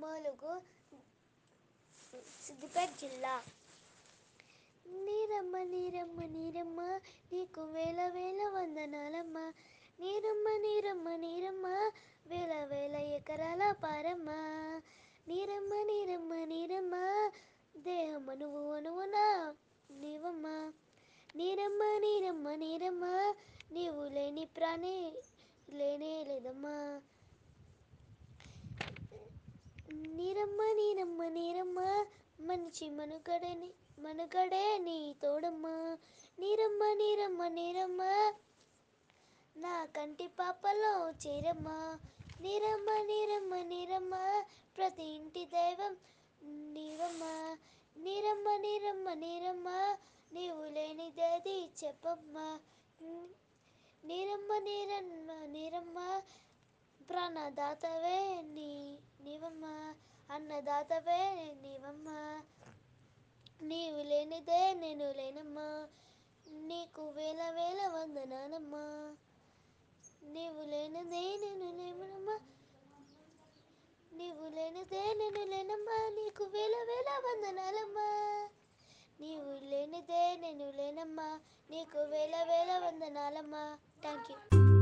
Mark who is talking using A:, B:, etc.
A: మలుగు సిద్దిపేట జిల్లా. నీరమ్మ నీరమ్మ నీరమ్మ నీకు వేల వేల వందనాలమ్మ. నీరమ్మ నీరమ్మ నీరమ్మ వేల వేల ఎకరాల పారమ్మ. నీరమ్మ నీరమ్మ నీరమ్మ దేహమ్మ నువ్వు అనువునా నీవమ్మ. నీరమ్మ నీరమ్మ నీరమ్మ నీవు లేని ప్రాణి లేనే లేదమ్మా. నీరమ్మ నీరమ్మ నీరమ్మ మనిషి మనుగడని మనుగడే నీ తోడమ్మ నీరమ్మ నీరమ్మ నీరమ్మ నా కంటి పాపలో చేరమ్మ నీరమ్మ నీరమ్మ నీరమ్మ ప్రతి ఇంటి దైవం నీవమ్మ నీరమ్మ నీరమ్మ నీరమ్మ నీవు లేనిదేది చెప్పమ్మా నీరమ్మ నీరమ్మ నీరమ్మ ప్రాణదాతవే నీ నీవమ్మ అన్నదాతవే నీవమ్మా. నీవు లేనిదే నేను లేనమ్మా. నీకు వేల వేల వందనాలమ్మా. నీవు లేనిదే నేను లేమనమ్మా నీవు లేనిదే నేను లేనమ్మా. నీకు వేల వేల వందనాలమ్మా. నీవు లేనిదే నేను లేనమ్మా. నీకు వేల వేల వందనాలమ్మా. Thank you